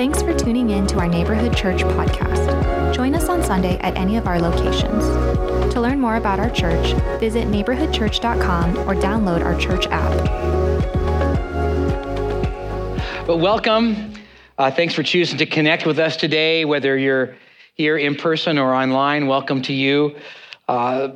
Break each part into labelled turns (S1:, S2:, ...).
S1: Thanks for tuning in to our Neighborhood Church podcast. Join us on Sunday at any of our locations. To learn more about our church, visit neighborhoodchurch.com or download our church app.
S2: But welcome. Uh, thanks for choosing to connect with us today, whether you're here in person or online. Welcome to you. Uh,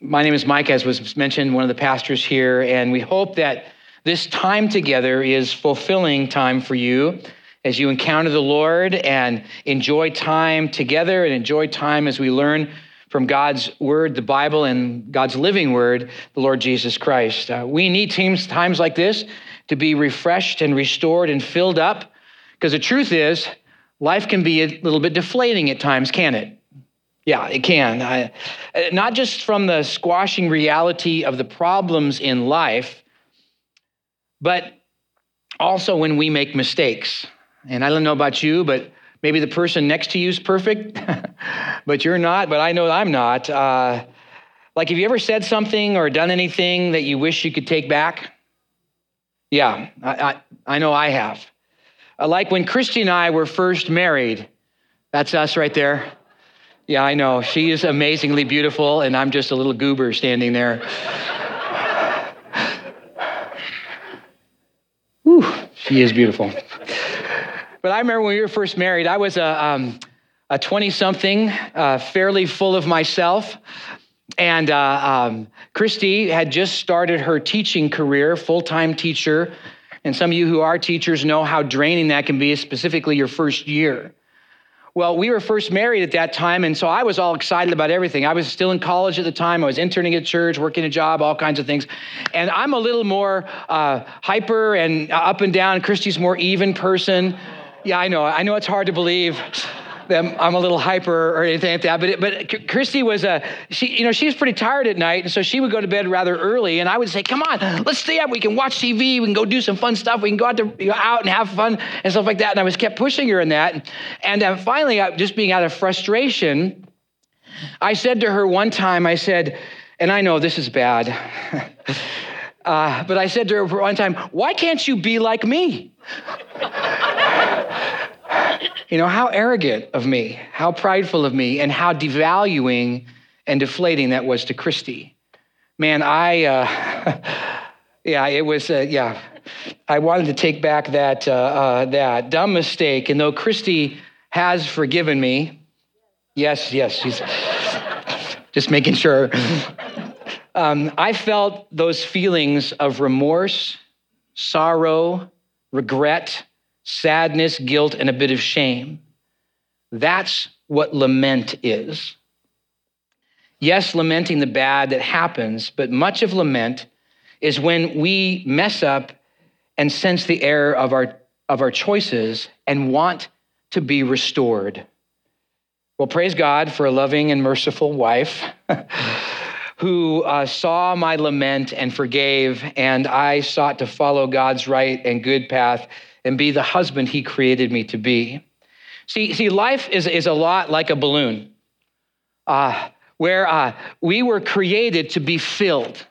S2: my name is Mike, as was mentioned, one of the pastors here, and we hope that this time together is fulfilling time for you as you encounter the Lord and enjoy time together and enjoy time as we learn from God's word, the Bible, and God's living word, the Lord Jesus Christ. Uh, we need teams, times like this to be refreshed and restored and filled up because the truth is, life can be a little bit deflating at times, can it? Yeah, it can. I, not just from the squashing reality of the problems in life, but also when we make mistakes. And I don't know about you, but maybe the person next to you is perfect, but you're not, but I know I'm not. Uh, like, have you ever said something or done anything that you wish you could take back? Yeah, I, I, I know I have. Uh, like when Christy and I were first married, that's us right there. Yeah, I know. She is amazingly beautiful, and I'm just a little goober standing there. Whew, she is beautiful. But I remember when we were first married, I was a, um, a 20 something, uh, fairly full of myself. And uh, um, Christy had just started her teaching career, full time teacher. And some of you who are teachers know how draining that can be, specifically your first year. Well, we were first married at that time, and so I was all excited about everything. I was still in college at the time. I was interning at church, working a job, all kinds of things. And I'm a little more uh, hyper and up and down. Christy's more even person. Yeah, I know. I know it's hard to believe that I'm a little hyper or anything like that. But but Christy was a she. You know, she was pretty tired at night, and so she would go to bed rather early. And I would say, "Come on, let's stay up. We can watch TV. We can go do some fun stuff. We can go out to you know, out and have fun and stuff like that." And I was kept pushing her in that. And uh, finally, just being out of frustration, I said to her one time, I said, and I know this is bad. uh, but I said to her one time, "Why can't you be like me?" You know, how arrogant of me, how prideful of me, and how devaluing and deflating that was to Christy. Man, I, uh, yeah, it was, uh, yeah. I wanted to take back that, uh, uh, that dumb mistake. And though Christy has forgiven me, yes, yes, she's just making sure. Um, I felt those feelings of remorse, sorrow, regret, sadness, guilt, and a bit of shame. That's what lament is. Yes, lamenting the bad that happens, but much of lament is when we mess up and sense the error of our, of our choices and want to be restored. Well, praise God for a loving and merciful wife who uh, saw my lament and forgave, and I sought to follow God's right and good path and be the husband he created me to be. See, see life is, is a lot like a balloon uh, where uh, we were created to be filled.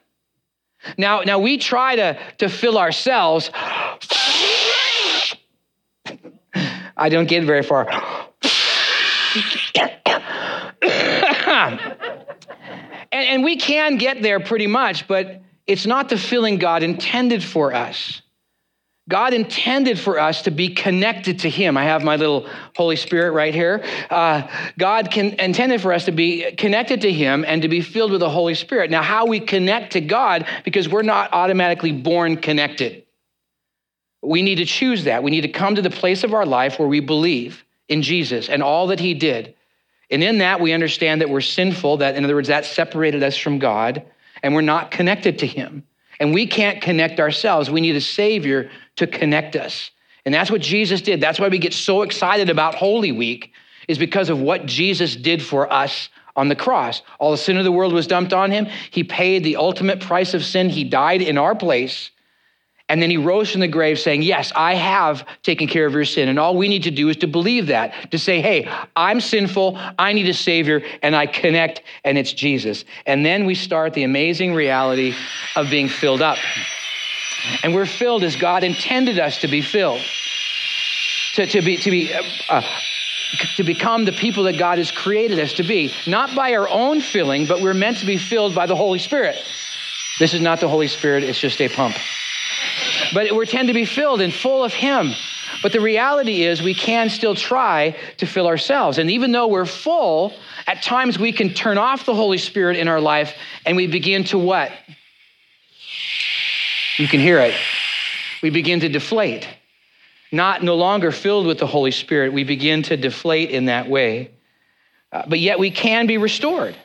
S2: Now, now we try to, to fill ourselves. I don't get very far. And, and we can get there pretty much, but it's not the filling God intended for us. God intended for us to be connected to Him. I have my little Holy Spirit right here. Uh, God can, intended for us to be connected to Him and to be filled with the Holy Spirit. Now, how we connect to God, because we're not automatically born connected. We need to choose that. We need to come to the place of our life where we believe in Jesus and all that He did. And in that, we understand that we're sinful, that, in other words, that separated us from God, and we're not connected to Him. And we can't connect ourselves. We need a Savior to connect us. And that's what Jesus did. That's why we get so excited about Holy Week, is because of what Jesus did for us on the cross. All the sin of the world was dumped on him. He paid the ultimate price of sin. He died in our place. And then he rose from the grave saying, Yes, I have taken care of your sin. And all we need to do is to believe that, to say, Hey, I'm sinful, I need a Savior, and I connect, and it's Jesus. And then we start the amazing reality of being filled up. And we're filled as God intended us to be filled. to, to be, to be, uh, uh, to become the people that God has created us to be, not by our own filling, but we're meant to be filled by the Holy Spirit. This is not the Holy Spirit, it's just a pump. But we tend to be filled and full of Him. But the reality is, we can still try to fill ourselves. And even though we're full, at times we can turn off the Holy Spirit in our life and we begin to what? You can hear it. We begin to deflate. Not no longer filled with the Holy Spirit, we begin to deflate in that way. Uh, but yet we can be restored.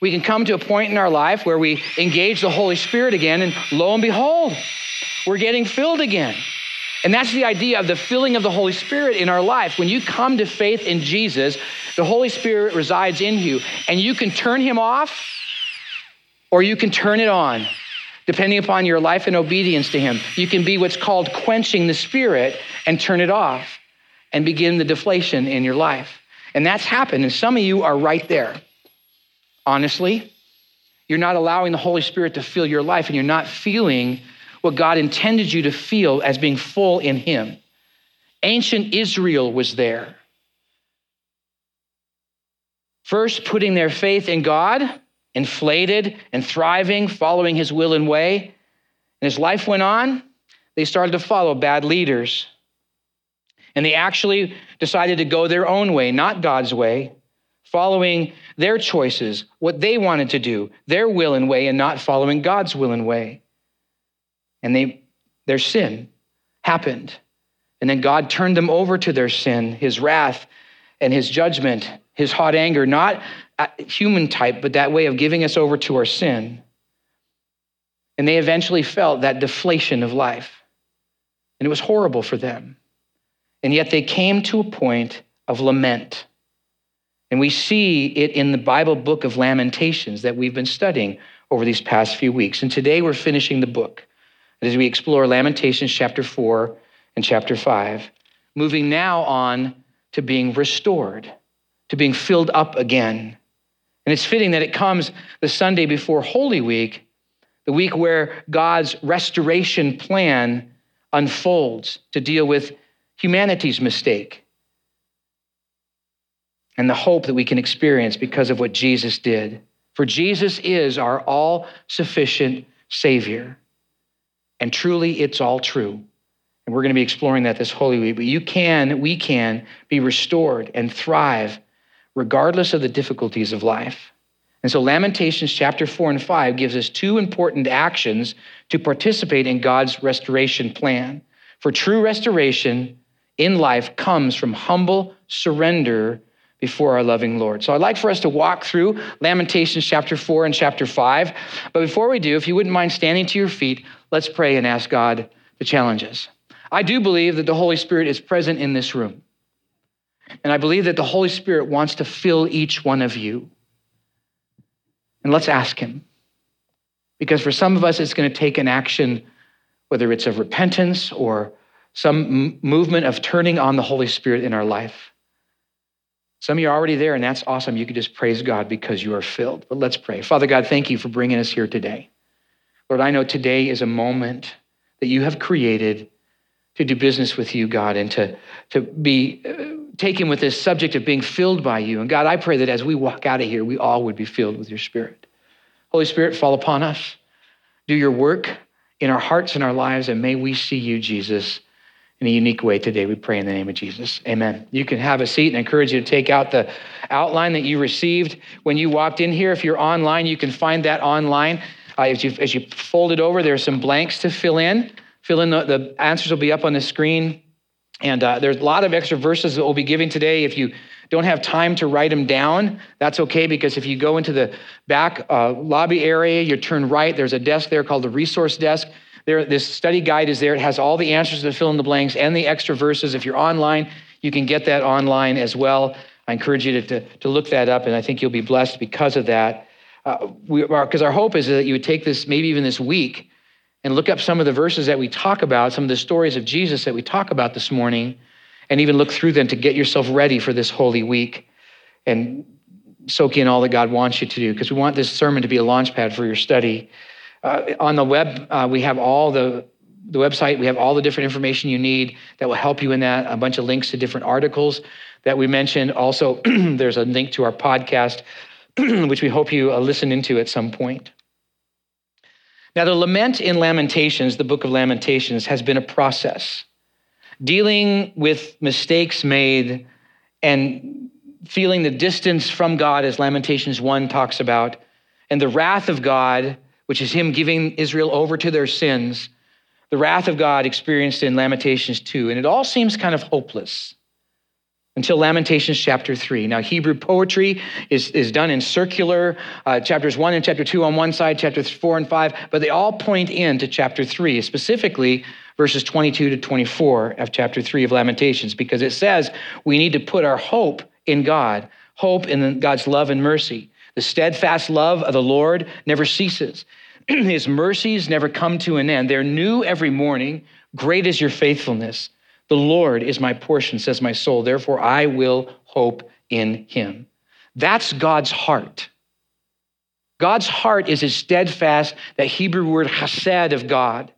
S2: We can come to a point in our life where we engage the Holy Spirit again, and lo and behold, we're getting filled again. And that's the idea of the filling of the Holy Spirit in our life. When you come to faith in Jesus, the Holy Spirit resides in you, and you can turn him off or you can turn it on, depending upon your life and obedience to him. You can be what's called quenching the Spirit and turn it off and begin the deflation in your life. And that's happened, and some of you are right there. Honestly, you're not allowing the Holy Spirit to fill your life, and you're not feeling what God intended you to feel as being full in Him. Ancient Israel was there. First, putting their faith in God, inflated and thriving, following His will and way. And as life went on, they started to follow bad leaders. And they actually decided to go their own way, not God's way, following their choices, what they wanted to do, their will and way, and not following God's will and way and they, their sin happened. And then God turned them over to their sin, his wrath and his judgment, his hot anger, not human type, but that way of giving us over to our sin. And they eventually felt that deflation of life. And it was horrible for them. And yet they came to a point of lament. And we see it in the Bible book of Lamentations that we've been studying over these past few weeks. And today we're finishing the book as we explore Lamentations chapter 4 and chapter 5, moving now on to being restored, to being filled up again. And it's fitting that it comes the Sunday before Holy Week, the week where God's restoration plan unfolds to deal with humanity's mistake and the hope that we can experience because of what Jesus did. For Jesus is our all sufficient Savior. And truly, it's all true. And we're going to be exploring that this Holy Week. But you can, we can be restored and thrive regardless of the difficulties of life. And so, Lamentations chapter 4 and 5 gives us two important actions to participate in God's restoration plan. For true restoration in life comes from humble surrender before our loving Lord. So I'd like for us to walk through Lamentations chapter 4 and chapter 5. But before we do, if you wouldn't mind standing to your feet, let's pray and ask God to challenge us. I do believe that the Holy Spirit is present in this room. And I believe that the Holy Spirit wants to fill each one of you. And let's ask Him. Because for some of us, it's going to take an action, whether it's of repentance or some movement of turning on the Holy Spirit in our life. Some of you are already there, and that's awesome. You can just praise God because you are filled. But let's pray. Father God, thank you for bringing us here today. Lord, I know today is a moment that you have created to do business with you, God, and to, to be uh, taken with this subject of being filled by you. And God, I pray that as we walk out of here, we all would be filled with your Spirit. Holy Spirit, fall upon us. Do your work in our hearts and our lives, and may we see you, Jesus, in a unique way today. We pray in the name of Jesus. Amen. You can have a seat and I encourage you to take out the outline that you received when you walked in here. If you're online, you can find that online. Uh, as, you, as you fold it over, there are some blanks to fill in. Fill in the, the answers will be up on the screen. And uh, there's a lot of extra verses that we'll be giving today. If you don't have time to write them down, that's okay because if you go into the back uh, lobby area, you turn right, there's a desk there called the resource desk. There, this study guide is there. It has all the answers to fill in the blanks and the extra verses. If you're online, you can get that online as well. I encourage you to, to, to look that up, and I think you'll be blessed because of that because uh, our hope is that you would take this, maybe even this week, and look up some of the verses that we talk about, some of the stories of Jesus that we talk about this morning, and even look through them to get yourself ready for this holy week and soak in all that God wants you to do, because we want this sermon to be a launch pad for your study. Uh, on the web, uh, we have all the the website, we have all the different information you need that will help you in that, a bunch of links to different articles that we mentioned. Also, there's a link to our podcast, which we hope you uh, listen into at some point. Now, the lament in Lamentations, the book of Lamentations, has been a process. Dealing with mistakes made and feeling the distance from God, as Lamentations 1 talks about, and the wrath of God, which is Him giving Israel over to their sins, the wrath of God experienced in Lamentations 2. And it all seems kind of hopeless until Lamentations chapter 3. Now, Hebrew poetry is, is done in circular, uh, chapters 1 and chapter 2 on one side, chapters 4 and 5, but they all point into chapter 3, specifically verses 22 to 24 of chapter 3 of Lamentations, because it says we need to put our hope in God, hope in God's love and mercy. The steadfast love of the Lord never ceases. His mercies never come to an end. They're new every morning. Great is your faithfulness. The Lord is my portion, says my soul. Therefore, I will hope in him. That's God's heart. God's heart is as steadfast, that Hebrew word chesed of God.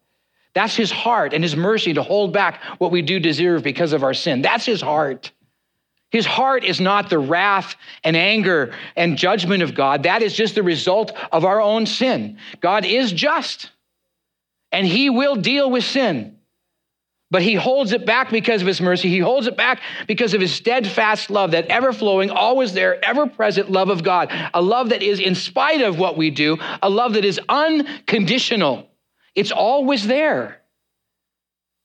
S2: That's his heart and his mercy to hold back what we do deserve because of our sin. That's his heart. His heart is not the wrath and anger and judgment of God. That is just the result of our own sin. God is just, and he will deal with sin. But he holds it back because of his mercy. He holds it back because of his steadfast love, that ever flowing, always there, ever present love of God. A love that is in spite of what we do, a love that is unconditional. It's always there.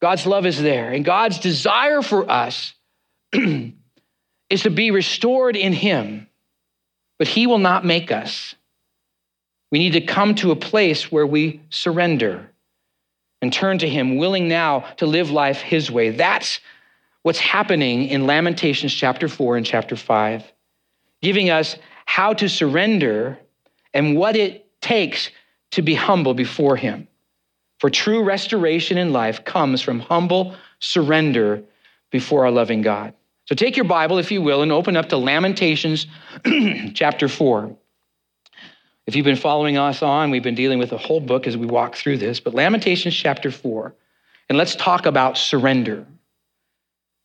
S2: God's love is there. And God's desire for us is to be restored in him. But he will not make us. We need to come to a place where we surrender and turn to Him, willing now to live life His way. That's what's happening in Lamentations chapter 4 and chapter 5, giving us how to surrender and what it takes to be humble before Him. For true restoration in life comes from humble surrender before our loving God. So take your Bible, if you will, and open up to Lamentations chapter 4. If you've been following us on, we've been dealing with the whole book as we walk through this, but Lamentations chapter 4. And let's talk about surrender.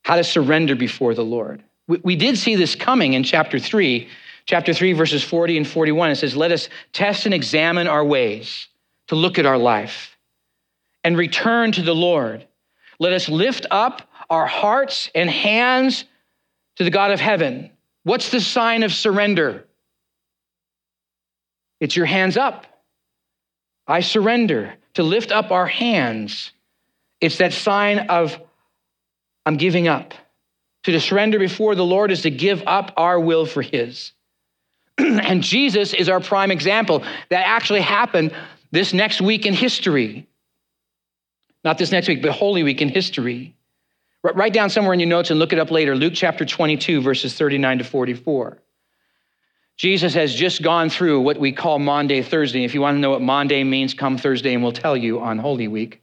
S2: How to surrender before the Lord. We, we did see this coming in chapter 3. Chapter 3, verses 40 and 41. It says, Let us test and examine our ways to look at our life and return to the Lord. Let us lift up our hearts and hands to the God of heaven. What's the sign of surrender? It's your hands up. I surrender. To lift up our hands, it's that sign of I'm giving up. To surrender before the Lord is to give up our will for His. and Jesus is our prime example. That actually happened this next week in history. Not this next week, but Holy Week in history. Write down somewhere in your notes and look it up later. Luke chapter 22, verses 39 to 44. Jesus has just gone through what we call Maundy Thursday. If you want to know what Maundy means, come Thursday and we'll tell you on Holy Week.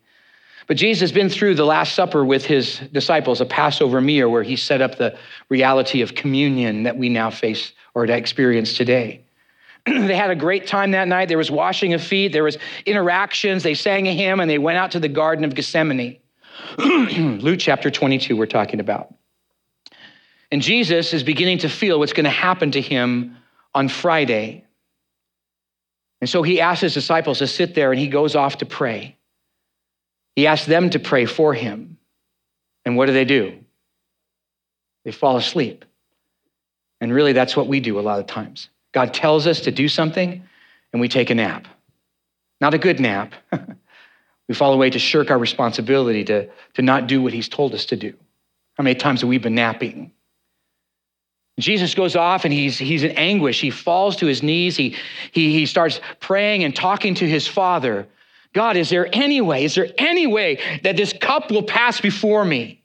S2: But Jesus has been through the Last Supper with his disciples, a Passover meal where he set up the reality of communion that we now face or to experience today. they had a great time that night. There was washing of feet, there was interactions. They sang a hymn and they went out to the Garden of Gethsemane. Luke chapter 22, we're talking about. And Jesus is beginning to feel what's going to happen to him on Friday. And so he asks his disciples to sit there and he goes off to pray. He asks them to pray for him. And what do they do? They fall asleep. And really, that's what we do a lot of times. God tells us to do something, and we take a nap. Not a good nap. we fall away to shirk our responsibility to, to not do what He's told us to do. How many times have we been napping? Jesus goes off and he's, he's in anguish. He falls to his knees. He, he, he starts praying and talking to his father. God, is there any way, is there any way that this cup will pass before me?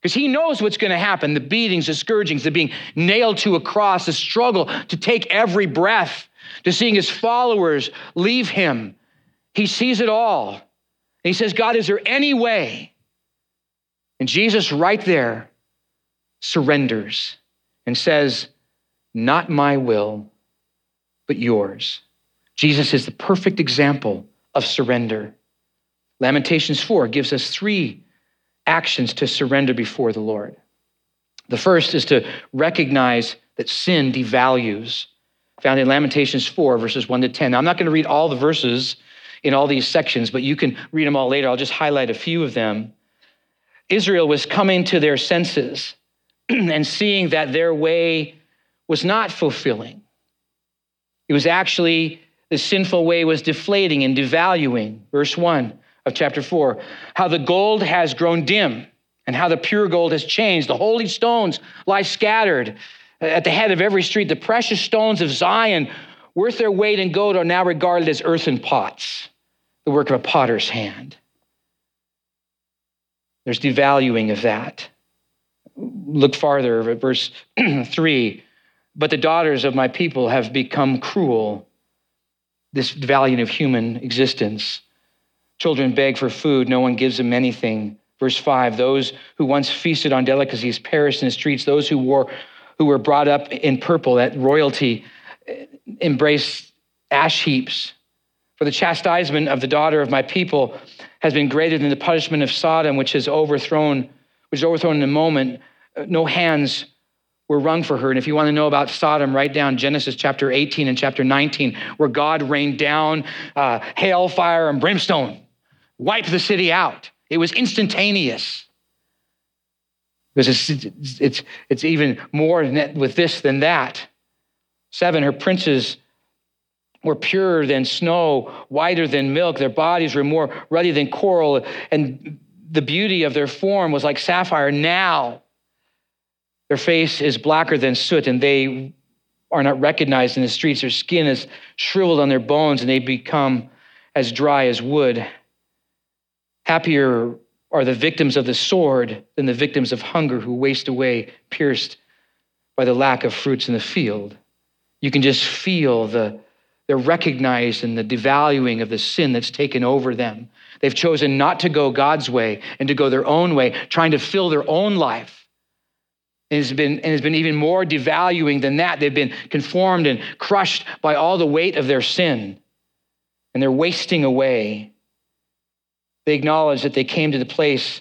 S2: Because he knows what's going to happen the beatings, the scourgings, the being nailed to a cross, the struggle to take every breath, to seeing his followers leave him. He sees it all. And he says, God, is there any way? And Jesus, right there, surrenders and says, Not my will, but yours. Jesus is the perfect example of surrender. Lamentations 4 gives us three actions to surrender before the Lord. The first is to recognize that sin devalues, found in Lamentations 4, verses 1 to 10. Now, I'm not going to read all the verses in all these sections, but you can read them all later. I'll just highlight a few of them. Israel was coming to their senses and seeing that their way was not fulfilling. It was actually, the sinful way was deflating and devaluing. Verse 1 of chapter 4 how the gold has grown dim and how the pure gold has changed. The holy stones lie scattered at the head of every street. The precious stones of Zion, worth their weight in gold, are now regarded as earthen pots, the work of a potter's hand. There's devaluing of that. Look farther at verse 3. But the daughters of my people have become cruel, this valiant of human existence. Children beg for food, no one gives them anything. Verse 5 Those who once feasted on delicacies perished in the streets. Those who, wore, who were brought up in purple, that royalty, eh, embraced ash heaps. For the chastisement of the daughter of my people has been greater than the punishment of Sodom, which is overthrown, is overthrown in a moment. No hands were wrung for her. And if you want to know about Sodom, write down Genesis chapter 18 and chapter 19, where God rained down uh, hail, fire, and brimstone, wiped the city out. It was instantaneous. Because it's, it's, it's even more with this than that. Seven, her princes were purer than snow, whiter than milk. Their bodies were more ruddy than coral, and the beauty of their form was like sapphire. Now, their face is blacker than soot, and they are not recognized in the streets. Their skin is shriveled on their bones, and they become as dry as wood. Happier are the victims of the sword than the victims of hunger who waste away, pierced by the lack of fruits in the field. You can just feel the they're recognized in the devaluing of the sin that's taken over them. They've chosen not to go God's way and to go their own way, trying to fill their own life and has been and has been even more devaluing than that. They've been conformed and crushed by all the weight of their sin, and they're wasting away. They acknowledge that they came to the place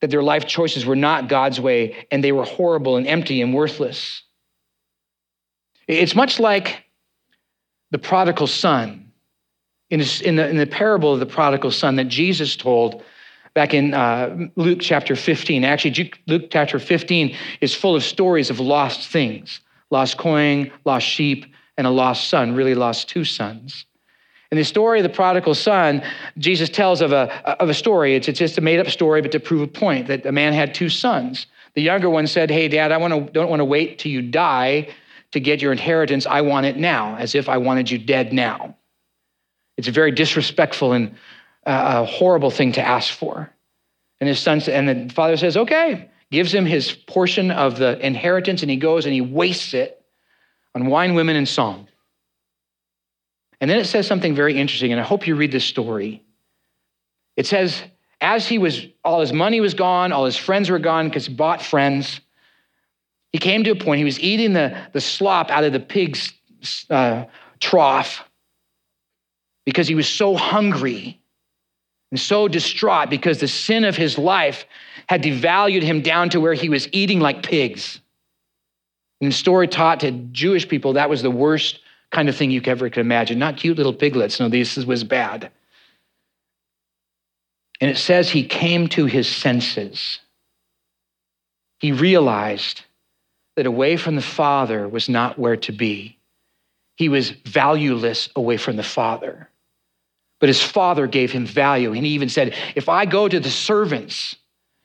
S2: that their life choices were not God's way, and they were horrible and empty and worthless. It's much like the prodigal son. In, the, in the parable of the prodigal son that Jesus told, back in uh, Luke chapter 15. Actually, Luke chapter 15 is full of stories of lost things lost coin, lost sheep, and a lost son, really lost two sons. In the story of the prodigal son, Jesus tells of a, of a story. It's, it's just a made up story, but to prove a point that a man had two sons. The younger one said, Hey, dad, I wanna, don't want to wait till you die to get your inheritance. I want it now, as if I wanted you dead now. It's a very disrespectful and uh, a horrible thing to ask for. And his son, and the father says, okay, gives him his portion of the inheritance, and he goes and he wastes it on wine, women, and song. And then it says something very interesting, and I hope you read this story. It says, as he was, all his money was gone, all his friends were gone because he bought friends. He came to a point, he was eating the, the slop out of the pig's uh, trough because he was so hungry and so distraught because the sin of his life had devalued him down to where he was eating like pigs. And the story taught to Jewish people that was the worst kind of thing you ever could imagine. Not cute little piglets. No, this was bad. And it says he came to his senses. He realized that away from the Father was not where to be. He was valueless away from the Father. But his father gave him value. And he even said, If I go to the servants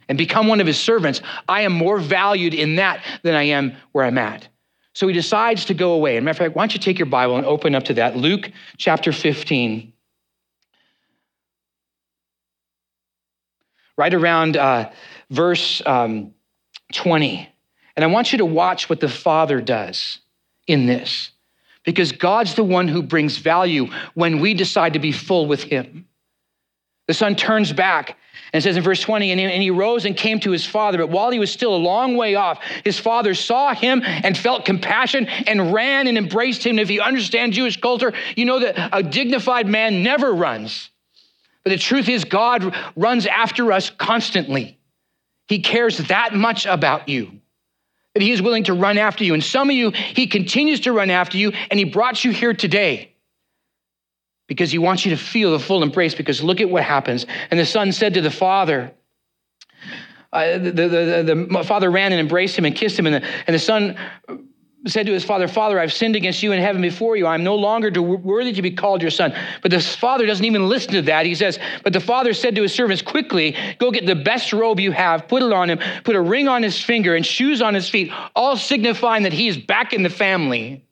S2: and become one of his servants, I am more valued in that than I am where I'm at. So he decides to go away. And matter of fact, why don't you take your Bible and open up to that? Luke chapter 15. Right around uh, verse um, 20. And I want you to watch what the Father does in this because God's the one who brings value when we decide to be full with Him. The son turns back and says in verse 20, and he, rose and came to his father. But while he was still a long way off, his father saw him and felt compassion and ran and embraced him. And if you understand Jewish culture, you know that a dignified man never runs. But the truth is, God runs after us constantly. He cares that much about you that He is willing to run after you. And some of you, He continues to run after you, and He brought you here today because He wants you to feel the full embrace. Because look at what happens. And the Son said to the Father, uh, the, the, the, the, father ran and embraced him and kissed him, and the, and the son said to his father, Father, I've sinned against you in heaven before you. I'm no longer worthy to be called your son. But the father doesn't even listen to that. He says, But the father said to his servants, Quickly, go get the best robe you have, put it on him, put a ring on his finger and shoes on his feet, all signifying that he is back in the family.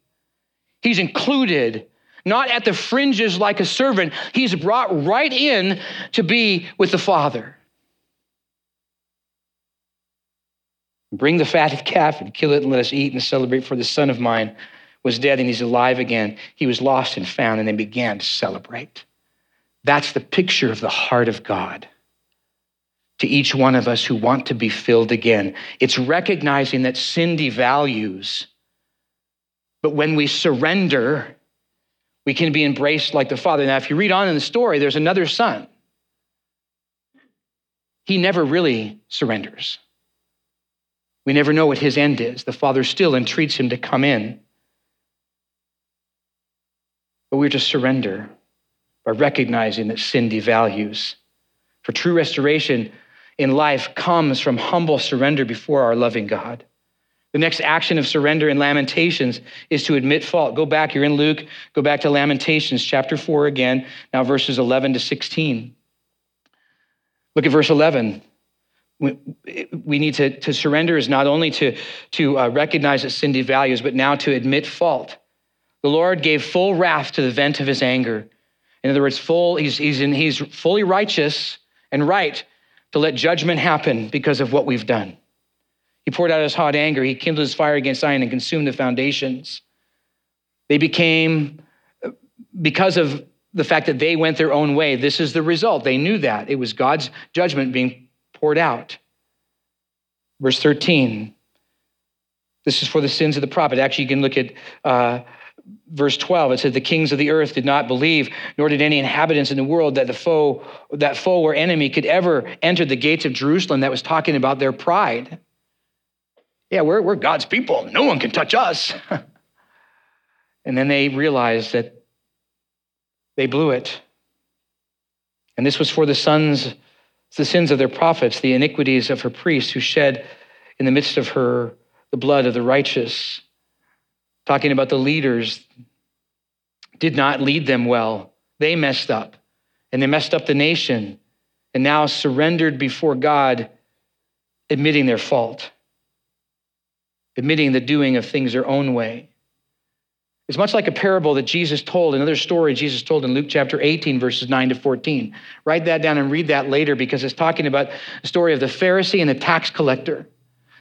S2: He's included, not at the fringes like a servant. He's brought right in to be with the father. Bring the fatted calf and kill it and let us eat and celebrate, for the son of mine was dead and he's alive again. He was lost and found, and they began to celebrate. That's the picture of the heart of God to each one of us who want to be filled again. It's recognizing that sin devalues, but when we surrender, we can be embraced like the Father. Now, if you read on in the story, there's another son. He never really surrenders. We never know what his end is. The Father still entreats him to come in. But we're to surrender by recognizing that sin devalues. For true restoration in life comes from humble surrender before our loving God. The next action of surrender in Lamentations is to admit fault. Go back, you're in Luke, go back to Lamentations chapter 4 again, now verses 11 to 16. Look at verse 11 we need to, to surrender is not only to, to uh, recognize that sin devalues, but now to admit fault. The Lord gave full wrath to the vent of his anger. In other words, full, he's, he's, in, he's fully righteous and right to let judgment happen because of what we've done. He poured out his hot anger. He kindled his fire against Zion and consumed the foundations. They became, because of the fact that they went their own way, this is the result. They knew that. It was God's judgment being poured out. Verse 13. This is for the sins of the prophet. Actually, you can look at uh, verse 12. It says, The kings of the earth did not believe, nor did any inhabitants in the world that the foe, that foe or enemy could ever enter the gates of Jerusalem. That was talking about their pride. Yeah, we're, we're God's people. No one can touch us. and then they realized that they blew it. And this was for the sons it's the sins of their prophets, the iniquities of her priests who shed in the midst of her the blood of the righteous. Talking about the leaders did not lead them well. They messed up and they messed up the nation and now surrendered before God, admitting their fault, admitting the doing of things their own way. It's much like a parable that Jesus told, another story Jesus told in Luke chapter 18, verses 9 to 14. Write that down and read that later because it's talking about the story of the Pharisee and the tax collector.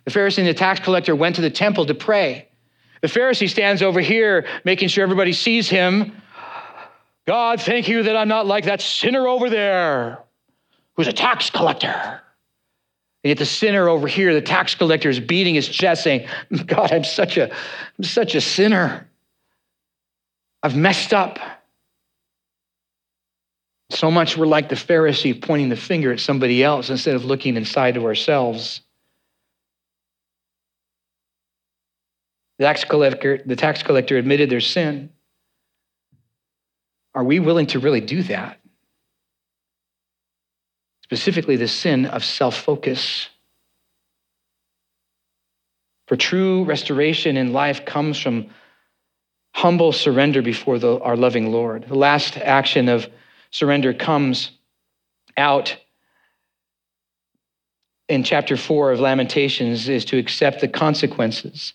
S2: The Pharisee and the tax collector went to the temple to pray. The Pharisee stands over here, making sure everybody sees him. God, thank you that I'm not like that sinner over there who's a tax collector. And yet the sinner over here, the tax collector, is beating his chest, saying, God, I'm such a, I'm such a sinner. I've messed up. So much we're like the Pharisee pointing the finger at somebody else instead of looking inside of ourselves. The tax collector, the tax collector admitted their sin. Are we willing to really do that? Specifically, the sin of self focus. For true restoration in life comes from humble surrender before the, our loving Lord. The last action of surrender comes out in chapter 4 of Lamentations is to accept the consequences.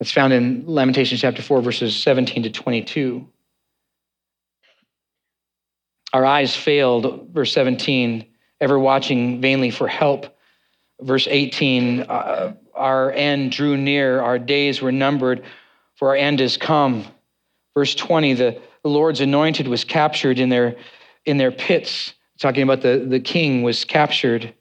S2: It's found in Lamentations chapter 4, verses 17 to 22. Our eyes failed, verse 17, ever watching vainly for help. Verse 18, uh, our end drew near, our days were numbered for our end is come. Verse 20, the, Lord's anointed was captured in their, in their pits. Talking about the, the king was captured.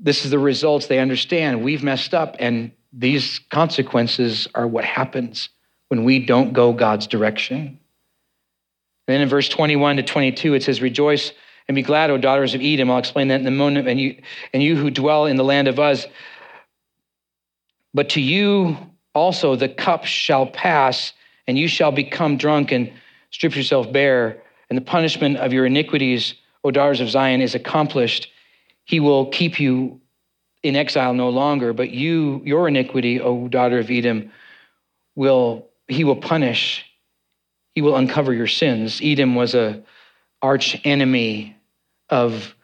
S2: This is the results they understand. We've messed up, and these consequences are what happens when we don't go God's direction. then in verse 21 to 22, it says, Rejoice and be glad, O daughters of Edom. I'll explain that in a moment. And you, and you who dwell in the land of Uz. But to you also the cup shall pass, and you shall become drunk and strip yourself bare. And the punishment of your iniquities, O daughters of Zion, is accomplished. He will keep you in exile no longer, but you, your iniquity, O daughter of Edom, will he will punish. He will uncover your sins. Edom was a arch enemy of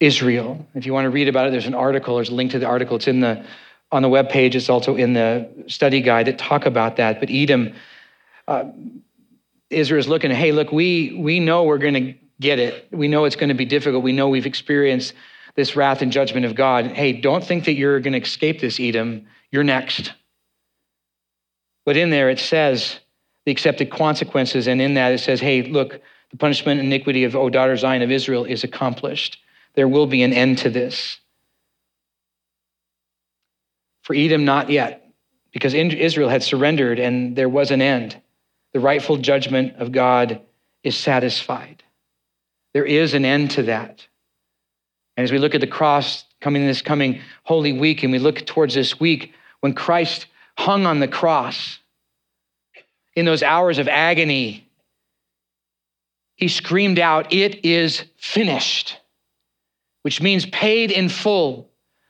S2: Israel. If you want to read about it, there's an article, there's a link to the article. It's in the on the web page. It's also in the study guide that talk about that. But Edom, uh, Israel is looking. Hey, look, we we know we're going to get it. We know it's going to be difficult. We know we've experienced this wrath and judgment of God. Hey, don't think that you're going to escape this, Edom. You're next. But in there it says the accepted consequences, and in that it says, hey, look, the punishment and iniquity of, O daughter Zion of Israel, is accomplished. There will be an end to this. For Edom, not yet, because Israel had surrendered and there was an end. The rightful judgment of God is satisfied. There is an end to that. And as we look at the cross coming this coming Holy Week, and we look towards this week when Christ hung on the cross in those hours of agony he screamed out, It is finished, which means paid in full,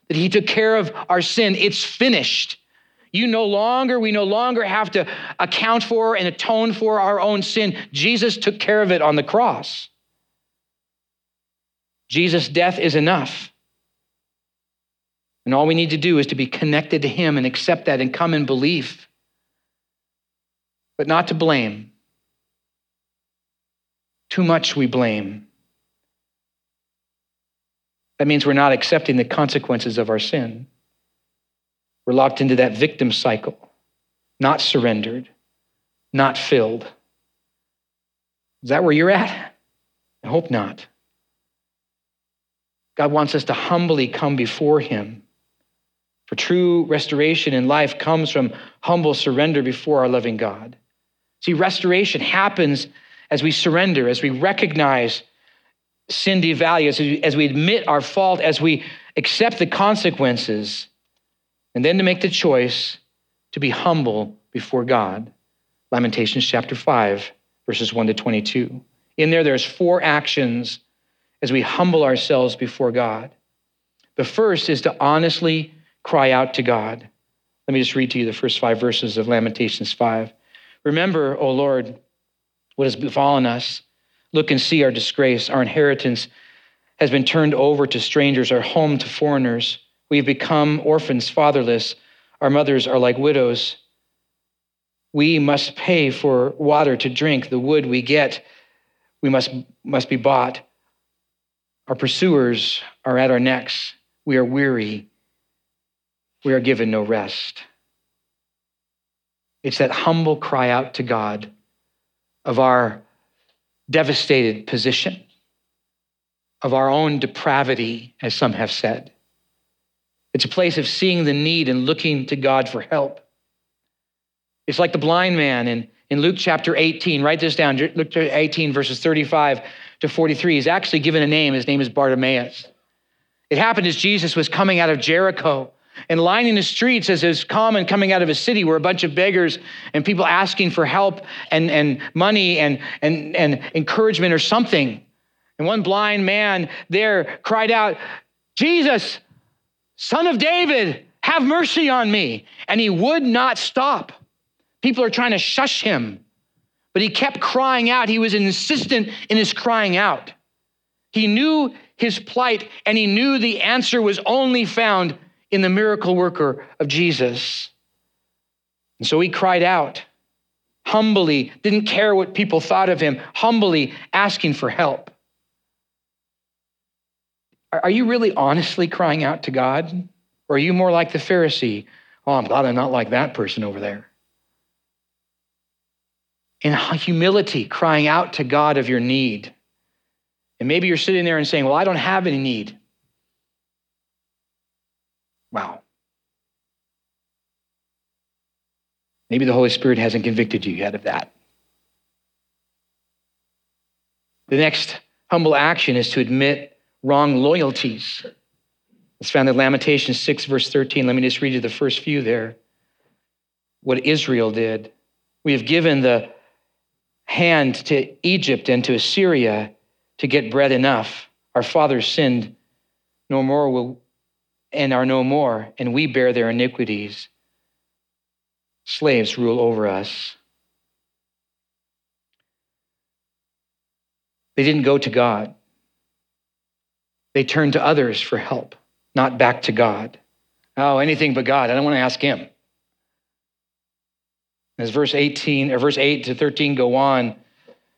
S2: that he took care of our sin. It's finished. You no longer, we no longer have to account for and atone for our own sin. Jesus took care of it on the cross. Jesus' death is enough. And all we need to do is to be connected to him and accept that and come in belief, but not to blame. Too much we blame. That means we're not accepting the consequences of our sin. We're locked into that victim cycle, not surrendered, not filled. Is that where you're at? I hope not. God wants us to humbly come before Him. For true restoration in life comes from humble surrender before our loving God. See, restoration happens as we surrender, as we recognize sin devalue, as as we admit our fault, as we accept the consequences, and then to make the choice to be humble before God. Lamentations chapter 5, verses 1 to 22. In there, there's four actions as we humble ourselves before God. The first is to honestly cry out to God. Let me just read to you the first five verses of Lamentations 5. Remember, O Lord, what has befallen us. Look and see our disgrace. Our inheritance has been turned over to strangers, our home to foreigners. We have become orphans, fatherless. Our mothers are like widows. We must pay for water to drink. The wood we get, we must, must be bought. Our pursuers are at our necks. We are weary. We are given no rest. It's that humble cry out to God of our devastated position, of our own depravity, as some have said. It's a place of seeing the need and looking to God for help. It's like the blind man in, in Luke chapter 18. Write this down. Luke 18, verses 35 to 43. He's actually given a name. His name is Bartimaeus. It happened as Jesus was coming out of Jericho and lining the streets, as is common coming out of a city, were a bunch of beggars and people asking for help and, and money and, and, and encouragement or something. And one blind man there cried out, Jesus, son of David, have mercy on me. And he would not stop. People are trying to shush him, but he kept crying out. He was insistent in his crying out. He knew his plight and he knew the answer was only found in the miracle worker of Jesus. And so he cried out, humbly, didn't care what people thought of him, humbly asking for help. Are you really honestly crying out to God? Or are you more like the Pharisee? Oh, I'm glad I'm not like that person over there. In humility, crying out to God of your need. And maybe you're sitting there and saying, Well, I don't have any need. Maybe the Holy Spirit hasn't convicted you yet of that. The next humble action is to admit wrong loyalties. It's found in Lamentations 6, verse 13. Let me just read you the first few there. What Israel did. We have given the hand to Egypt and to Assyria to get bread enough. Our fathers sinned, no more will, and are no more, and we bear their iniquities. Slaves rule over us. They didn't go to God. They turned to others for help, not back to God. Oh, anything but God. I don't want to ask him. As verse 18 or verse 8 to 13 go on,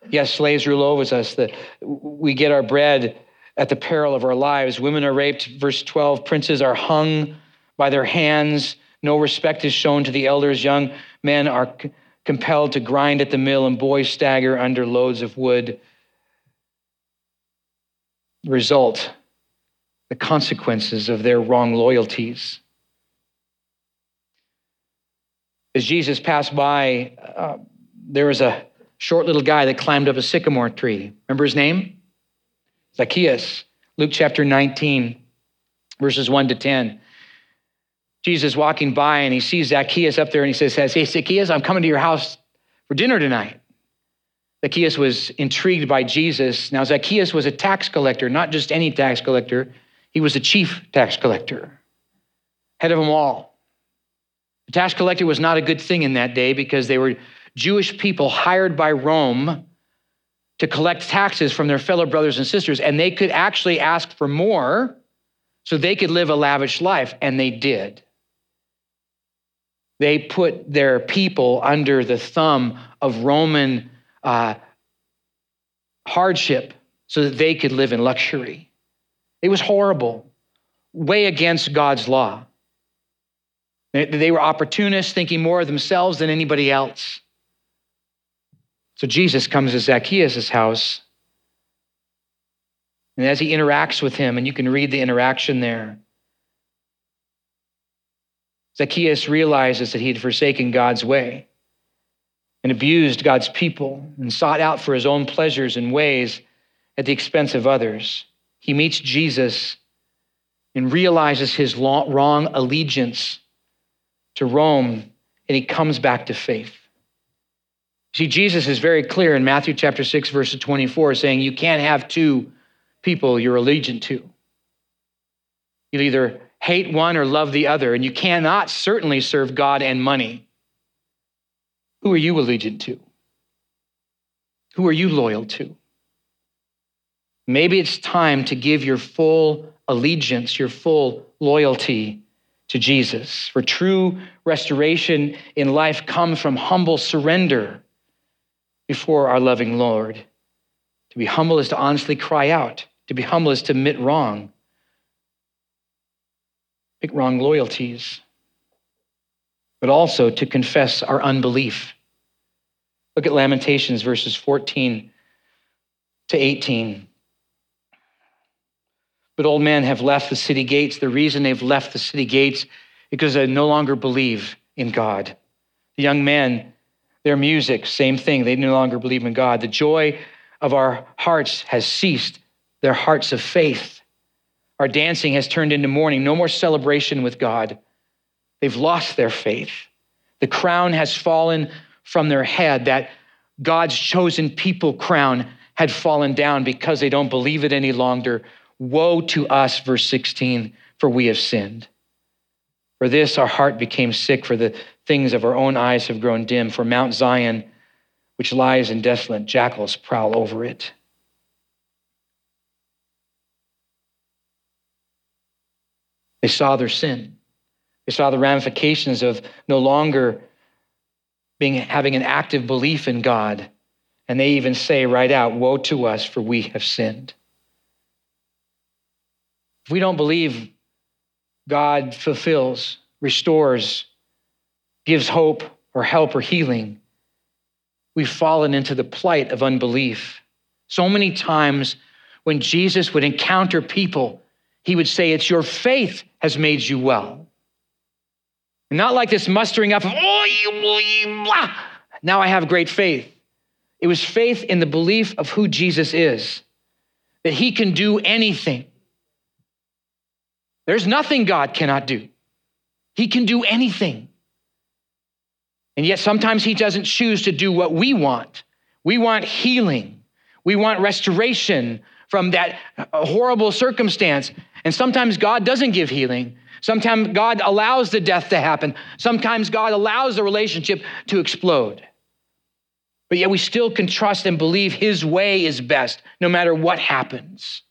S2: yes, slaves rule over us. That we get our bread at the peril of our lives. Women are raped. Verse 12, princes are hung by their hands. No respect is shown to the elders. Young men are c- compelled to grind at the mill, and boys stagger under loads of wood result, the consequences of their wrong loyalties. As Jesus passed by, uh, there was a short little guy that climbed up a sycamore tree. Remember his name? Zacchaeus. Luke chapter 19, verses 1 to 10. Jesus walking by and he sees Zacchaeus up there and he says, Hey, Zacchaeus, I'm coming to your house for dinner tonight. Zacchaeus was intrigued by Jesus. Now, Zacchaeus was a tax collector, not just any tax collector, he was the chief tax collector, head of them all. The tax collector was not a good thing in that day because they were Jewish people hired by Rome to collect taxes from their fellow brothers and sisters, and they could actually ask for more so they could live a lavish life, and they did. They put their people under the thumb of Roman uh, hardship so that they could live in luxury. It was horrible, way against God's law. They were opportunists, thinking more of themselves than anybody else. So Jesus comes to Zacchaeus' house. And as he interacts with him, and you can read the interaction there, Zacchaeus realizes that he had forsaken God's way and abused God's people and sought out for his own pleasures and ways at the expense of others. He meets Jesus and realizes his wrong allegiance to Rome, and he comes back to faith. See, Jesus is very clear in Matthew chapter 6, verse 24, saying you can't have two people you're allegiant to. You'll either hate one or love the other, and you cannot certainly serve God and money. Who are you allegiant to? Who are you loyal to? Maybe it's time to give your full allegiance, your full loyalty to Jesus. For true restoration in life comes from humble surrender before our loving Lord. To be humble is to honestly cry out. To be humble is to admit wrong, wrong loyalties but also to confess our unbelief. Look at Lamentations verses 14 to 18. But old men have left the city gates. The reason they've left the city gates because they no longer believe in God. The young men, their music, same thing. They no longer believe in God. The joy of our hearts has ceased, their hearts of faith. Our dancing has turned into mourning. No more celebration with God. They've lost their faith. The crown has fallen from their head. That God's chosen people crown had fallen down because they don't believe it any longer. Woe to us, verse 16, for we have sinned. For this our heart became sick, for the things of our own eyes have grown dim. For Mount Zion, which lies in desolate, jackals prowl over it. They saw their sin. They saw the ramifications of no longer being having an active belief in God. And they even say right out, Woe to us, for we have sinned. If we don't believe God fulfills, restores, gives hope or help or healing, we've fallen into the plight of unbelief. So many times when Jesus would encounter people, he would say, It's your faith has made you well. And not like this mustering up of, now I have great faith. It was faith in the belief of who Jesus is, that he can do anything. There's nothing God cannot do. He can do anything. And yet sometimes he doesn't choose to do what we want. We want healing. We want restoration from that horrible circumstance. And sometimes God doesn't give healing. Sometimes God allows the death to happen. Sometimes God allows the relationship to explode. But yet we still can trust and believe his way is best no matter what happens.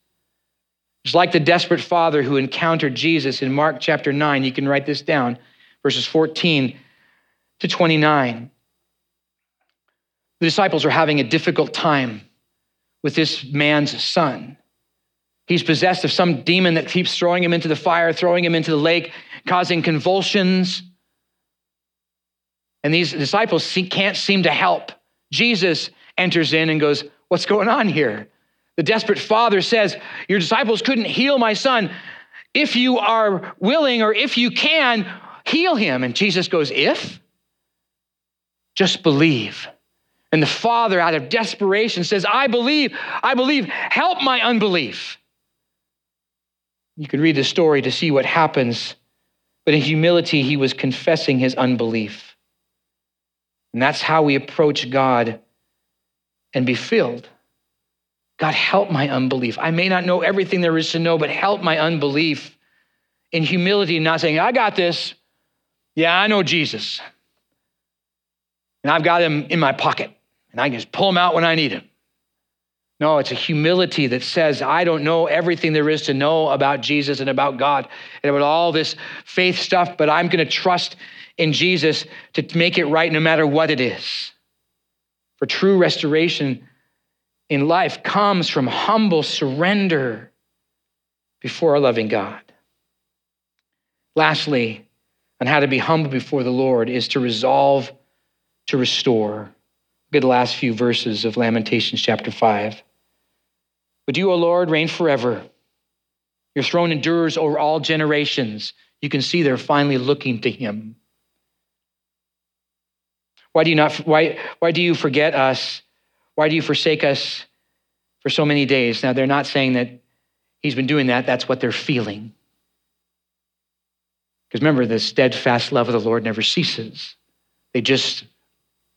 S2: It's like the desperate father who encountered Jesus in Mark chapter 9. You can write this down, verses 14 to 29. The disciples are having a difficult time with this man's son. He's possessed of some demon that keeps throwing him into the fire, throwing him into the lake, causing convulsions. And these disciples can't seem to help. Jesus enters in and goes, What's going on here? The desperate father says, Your disciples couldn't heal my son. If you are willing or if you can, heal him. And Jesus goes, If? Just believe. And the father, out of desperation, says, I believe, I believe, help my unbelief. You could read the story to see what happens. But in humility, he was confessing his unbelief. And that's how we approach God and be filled. God, help my unbelief. I may not know everything there is to know, but help my unbelief in humility, not saying, I got this. Yeah, I know Jesus. And I've got him in my pocket and I can just pull him out when I need him. No, it's a humility that says, I don't know everything there is to know about Jesus and about God and about all this faith stuff, but I'm going to trust in Jesus to make it right no matter what it is. For true restoration in life comes from humble surrender before a loving God. Lastly, on how to be humble before the Lord is to resolve to restore. The last few verses of Lamentations chapter 5. But you, O Lord, reign forever. Your throne endures over all generations. You can see they're finally looking to him. Why do you not why, why do you forget us? Why do you forsake us for so many days? Now they're not saying that he's been doing that, that's what they're feeling. Because remember, the steadfast love of the Lord never ceases. They just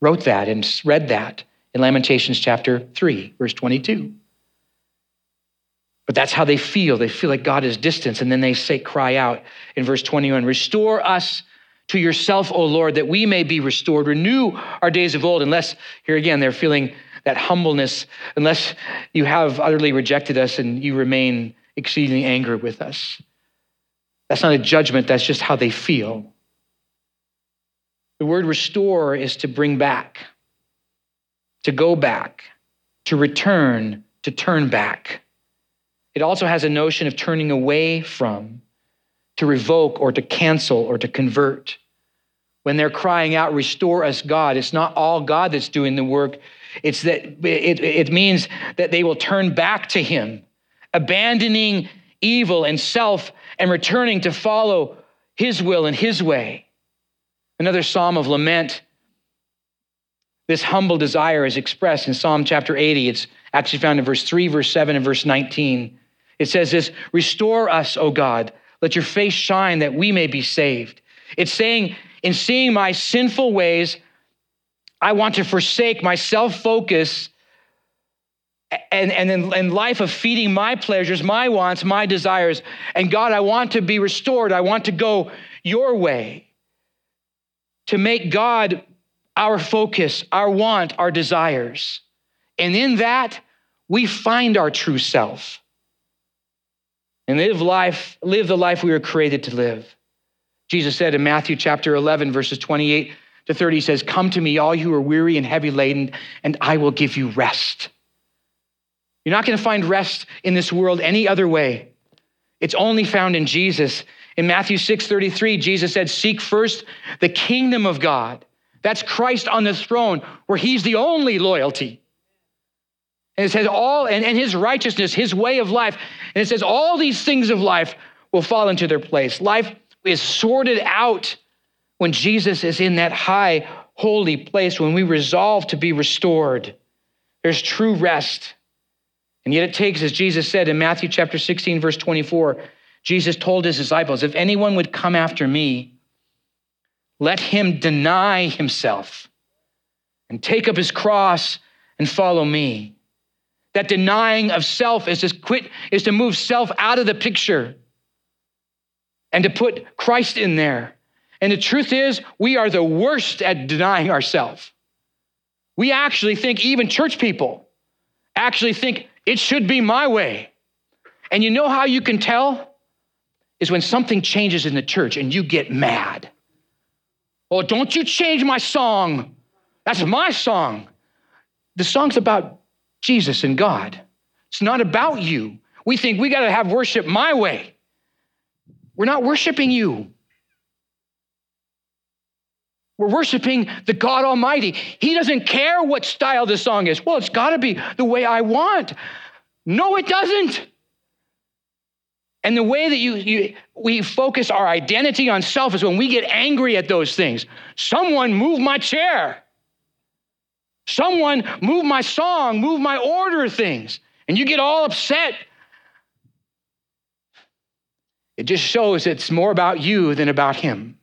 S2: wrote that and read that in Lamentations chapter 3, verse 22. But that's how they feel. They feel like God is distant. And then they say, cry out in verse 21 Restore us to yourself, O Lord, that we may be restored. Renew our days of old, unless, here again, they're feeling that humbleness, unless you have utterly rejected us and you remain exceedingly angry with us. That's not a judgment, that's just how they feel. The word restore is to bring back, to go back, to return, to turn back. It also has a notion of turning away from, to revoke or to cancel or to convert. When they're crying out, Restore us, God, it's not all God that's doing the work. It's that it, it means that they will turn back to Him, abandoning evil and self and returning to follow His will and His way. Another psalm of lament. This humble desire is expressed in Psalm chapter 80. It's actually found in verse 3, verse 7, and verse 19. It says this Restore us, O God. Let your face shine that we may be saved. It's saying, in seeing my sinful ways, I want to forsake my self focus and, and in, in life of feeding my pleasures, my wants, my desires. And God, I want to be restored. I want to go your way to make God our focus, our want, our desires. And in that, we find our true self and live life, live the life we were created to live. Jesus said in Matthew chapter 11, verses 28 to 30, he says, Come to me, all you who are weary and heavy laden, and I will give you rest. You're not going to find rest in this world any other way. It's only found in Jesus. In Matthew 6 33, Jesus said, Seek first the kingdom of God. That's Christ on the throne, where he's the only loyalty. And it says, all, and, and his righteousness, his way of life. And it says, all these things of life will fall into their place. Life is sorted out when Jesus is in that high, holy place, when we resolve to be restored There's true rest. And yet it takes, as Jesus said in Matthew chapter 16, verse 24, Jesus told his disciples, If anyone would come after me, let him deny himself and take up his cross and follow me. That denying of self is to quit, is to move self out of the picture and to put Christ in there. And the truth is, we are the worst at denying ourselves. We actually think, even church people actually think it should be my way. And you know how you can tell? Is when something changes in the church and you get mad. Oh, don't you change my song. That's my song. The song's about Jesus and God. It's not about you. We think we got to have worship my way. We're not worshiping you. We're worshiping the God Almighty. He doesn't care what style the song is. Well, it's got to be the way I want. No, it doesn't. And the way that you, you, we focus our identity on self is when we get angry at those things. Someone move my chair. Someone move my song, move my order of things. And you get all upset. It just shows it's more about you than about him.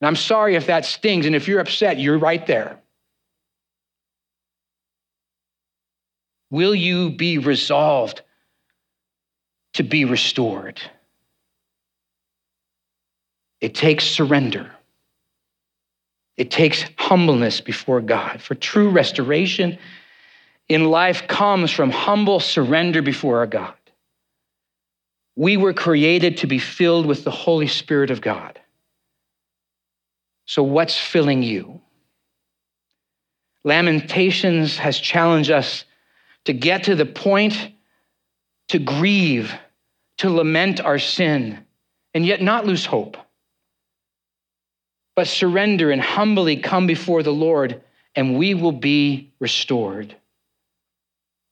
S2: And I'm sorry if that stings, and if you're upset, you're right there. Will you be resolved to be restored? It takes surrender. It takes humbleness before God. For true restoration in life comes from humble surrender before our God. We were created to be filled with the Holy Spirit of God. So, what's filling you? Lamentations has challenged us to get to the point to grieve, to lament our sin, and yet not lose hope, but surrender and humbly come before the Lord, and we will be restored.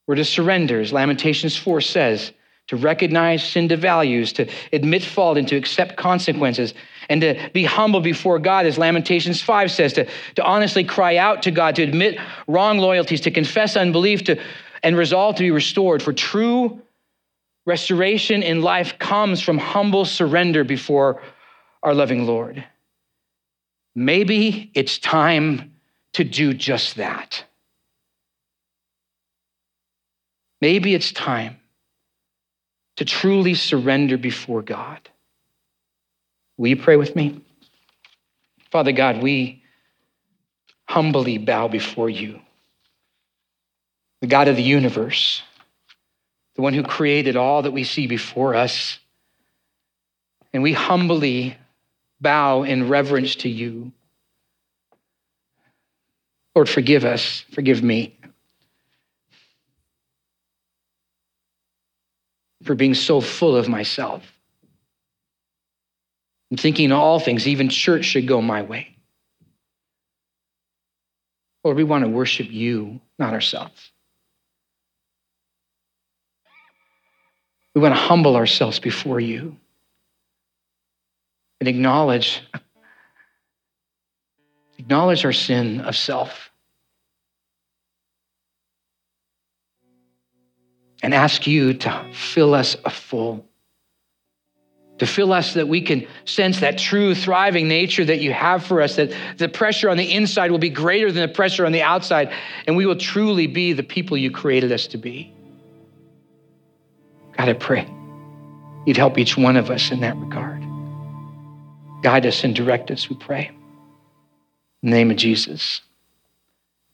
S2: We're to surrender, as Lamentations 4 says, to recognize sin to values, to admit fault, and to accept consequences and to be humble before God, as Lamentations 5 says, to, to honestly cry out to God, to admit wrong loyalties, to confess unbelief, to, and resolve to be restored. For true restoration in life comes from humble surrender before our loving Lord. Maybe it's time to do just that. Maybe it's time to truly surrender before God. Will you pray with me? Father God, we humbly bow before you, the God of the universe, the one who created all that we see before us. And we humbly bow in reverence to you. Lord, forgive us, forgive me for being so full of myself. I'm thinking all things, even church should go my way. Lord, we want to worship you, not ourselves. We want to humble ourselves before you and acknowledge acknowledge our sin of self and ask you to fill us a full to fill us that we can sense that true thriving nature that you have for us, that the pressure on the inside will be greater than the pressure on the outside, and we will truly be the people you created us to be. God, I pray you'd help each one of us in that regard. Guide us and direct us, we pray. In the name of Jesus,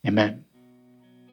S2: amen.